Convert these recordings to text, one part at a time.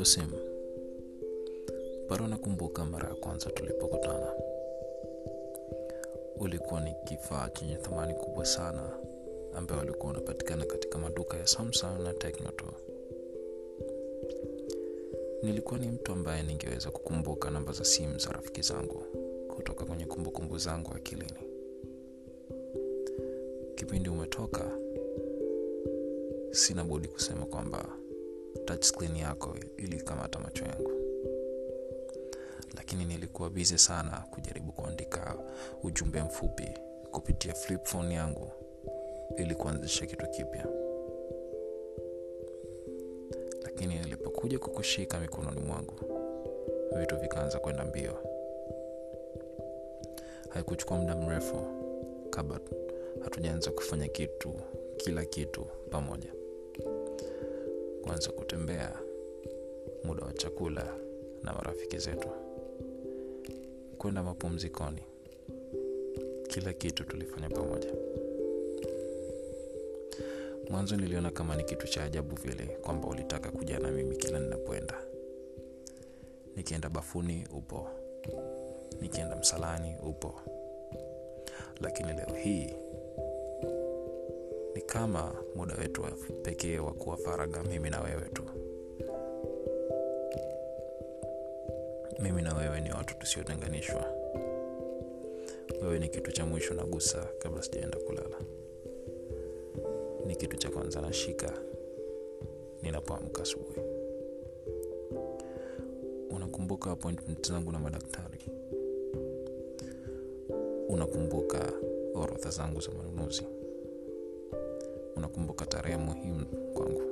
Kuhusu simu, bado nakumbuka mara ya kwanza tulipokutana. Ulikuwa ni kifaa chenye thamani kubwa sana ambayo ulikuwa unapatikana katika maduka ya Samsung na Tecno. Nilikuwa ni mtu ambaye ningeweza kukumbuka namba za simu za rafiki zangu kutoka kwenye kumbukumbu zangu akilini. Kipindi umetoka, sina budi kusema kwamba touchscreen yako ilikamata macho yangu. Lakini nilikuwa bize sana kujaribu kuandika ujumbe mfupi kupitia flip yangu ili kuanzisha kitu kipya. Lakini nilipokuja kukushika mikononi mwangu vitu vikaanza kwenda mbio. Haikuchukua muda mrefu kabla hatujaanza kufanya kitu kila kitu pamoja kuanza kutembea muda wa chakula na marafiki zetu. Kwenda mapumzikoni. Kila kitu tulifanya pamoja. Mwanzo niliona kama ni kitu cha ajabu vile kwamba ulitaka kuja na mimi kila ninapoenda. Nikienda bafuni upo. Nikienda msalani upo. Lakini leo hii ni kama muda wetu pekee wa kuwa faraga mimi na wewe tu. Mimi na wewe ni watu tusiotenganishwa. Wewe ni kitu cha mwisho nagusa kabla sijaenda kulala. Ni kitu cha kwanza nashika ninapoamka asubuhi. Unakumbuka appointment zangu na madaktari? Unakumbuka orodha zangu za manunuzi unakumbuka tarehe muhimu kwangu.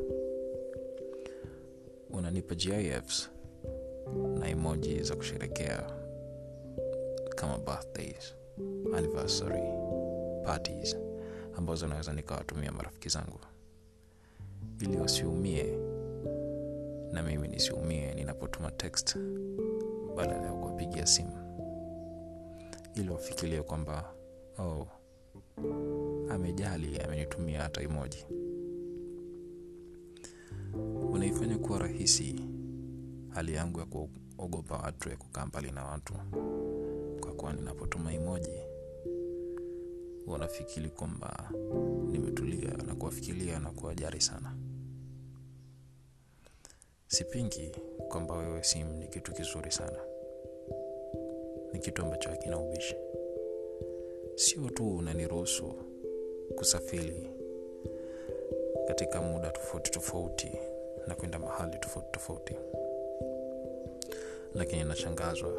Unanipa gifs na emoji za kusherekea kama birthdays anniversary parties ambazo naweza nikawatumia marafiki zangu. Ili wasiumie na mimi nisiumie ninapotuma text badala ya kuwapigia simu. Ili wafikirie kwamba oh, amejali amenitumia hata emoji. Unaifanya kuwa rahisi hali yangu ya kuogopa watu ya kukaa mbali na watu. Kwa kuwa ninapotuma emoji wanafikiri kwamba nimetulia na kuwafikiria na kuwajari sana. Sipingi kwamba wewe simu ni kitu kizuri sana. Ni kitu ambacho hakina ubishi. Sio tu unaniruhusu kusafiri katika muda tofauti tofauti na kwenda mahali tofauti tofauti. Lakini nashangazwa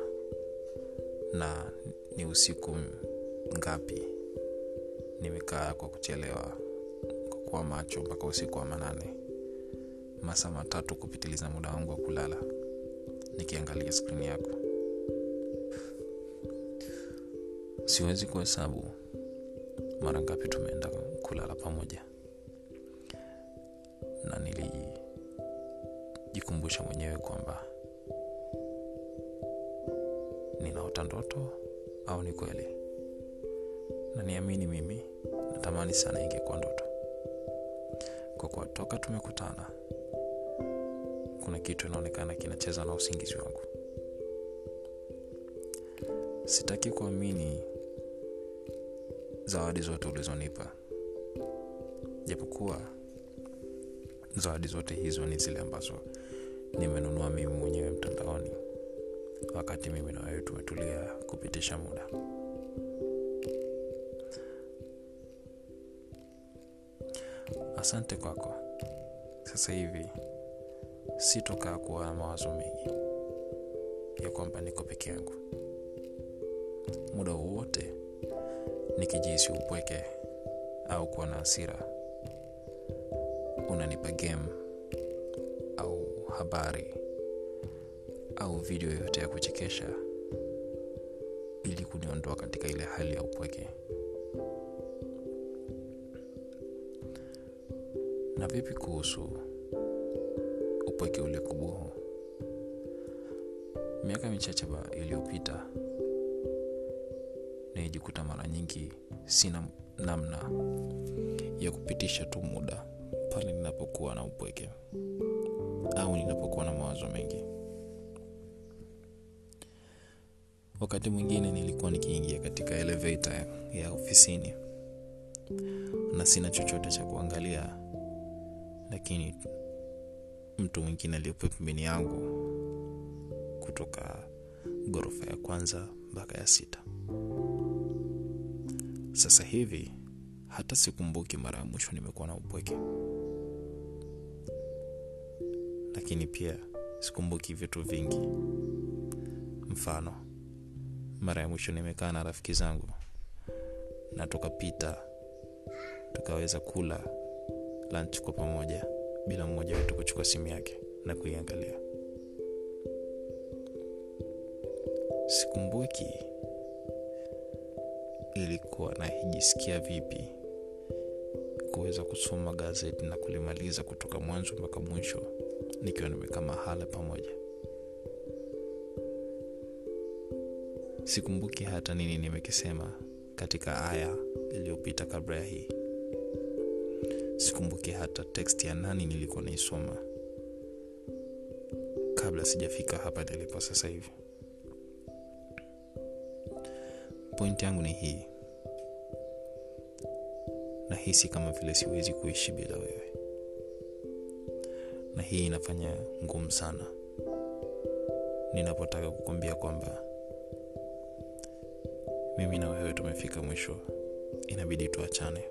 na ni usiku ngapi nimekaa kwa kuchelewa kwa kuwa macho mpaka usiku wa manane. Masaa matatu kupitiliza muda wangu wa kulala nikiangalia skrini yako. Siwezi kuhesabu mara ngapi tumeenda kulala pamoja? Na nilijikumbusha mwenyewe kwamba ninaota ndoto au ni kweli? Na niamini mimi natamani sana ingekuwa ndoto. Kwa kuwa toka tumekutana kuna kitu inaonekana kinacheza na usingizi wangu. Sitaki kuamini zawadi zote ulizonipa. Japokuwa zawadi zote hizo ni zile ambazo nimenunua mimi mwenyewe mtandaoni. Wakati mimi na wewe tumetulia kupitisha muda. Asante kwako. Sasa hivi sitokaa kuwa na mawazo mengi ya kwamba niko peke yangu. Muda wowote nikijihisi upweke au kuwa na hasira unanipa game au habari au video yoyote ya kuchekesha ili kuniondoa katika ile hali ya upweke. Na vipi kuhusu upweke ule kubuhu miaka michache iliyopita nilijikuta mara nyingi sina namna ya kupitisha tu muda pale ninapokuwa na upweke au ninapokuwa na mawazo mengi. Wakati mwingine nilikuwa nikiingia katika elevator ya ofisini na sina chochote cha kuangalia lakini mtu mwingine aliyopo pembeni yangu kutoka ghorofa ya kwanza mpaka ya sita sasa hivi hata sikumbuki mara ya mwisho nimekuwa na upweke. Lakini pia sikumbuki vitu vingi. Mfano mara ya mwisho nimekaa na rafiki zangu na tukapita tukaweza kula lunch kwa pamoja bila mmoja wetu kuchukua simu yake na kuiangalia. Sikumbuki ilikuwa najisikia vipi kuweza kusoma gazeti na kulimaliza kutoka mwanzo mpaka mwisho nikiwa nimekaa mahala pamoja. Sikumbuki hata nini nimekisema katika aya iliyopita kabla ya hii. Sikumbuki hata teksti ya nani nilikuwa naisoma. Kabla sijafika hapa nilipo sasa hivi pointi yangu ni hii. Nahisi kama vile siwezi kuishi bila wewe. Na hii inafanya ngumu sana. Ninapotaka kukwambia kwamba mimi na wewe tumefika mwisho inabidi tuachane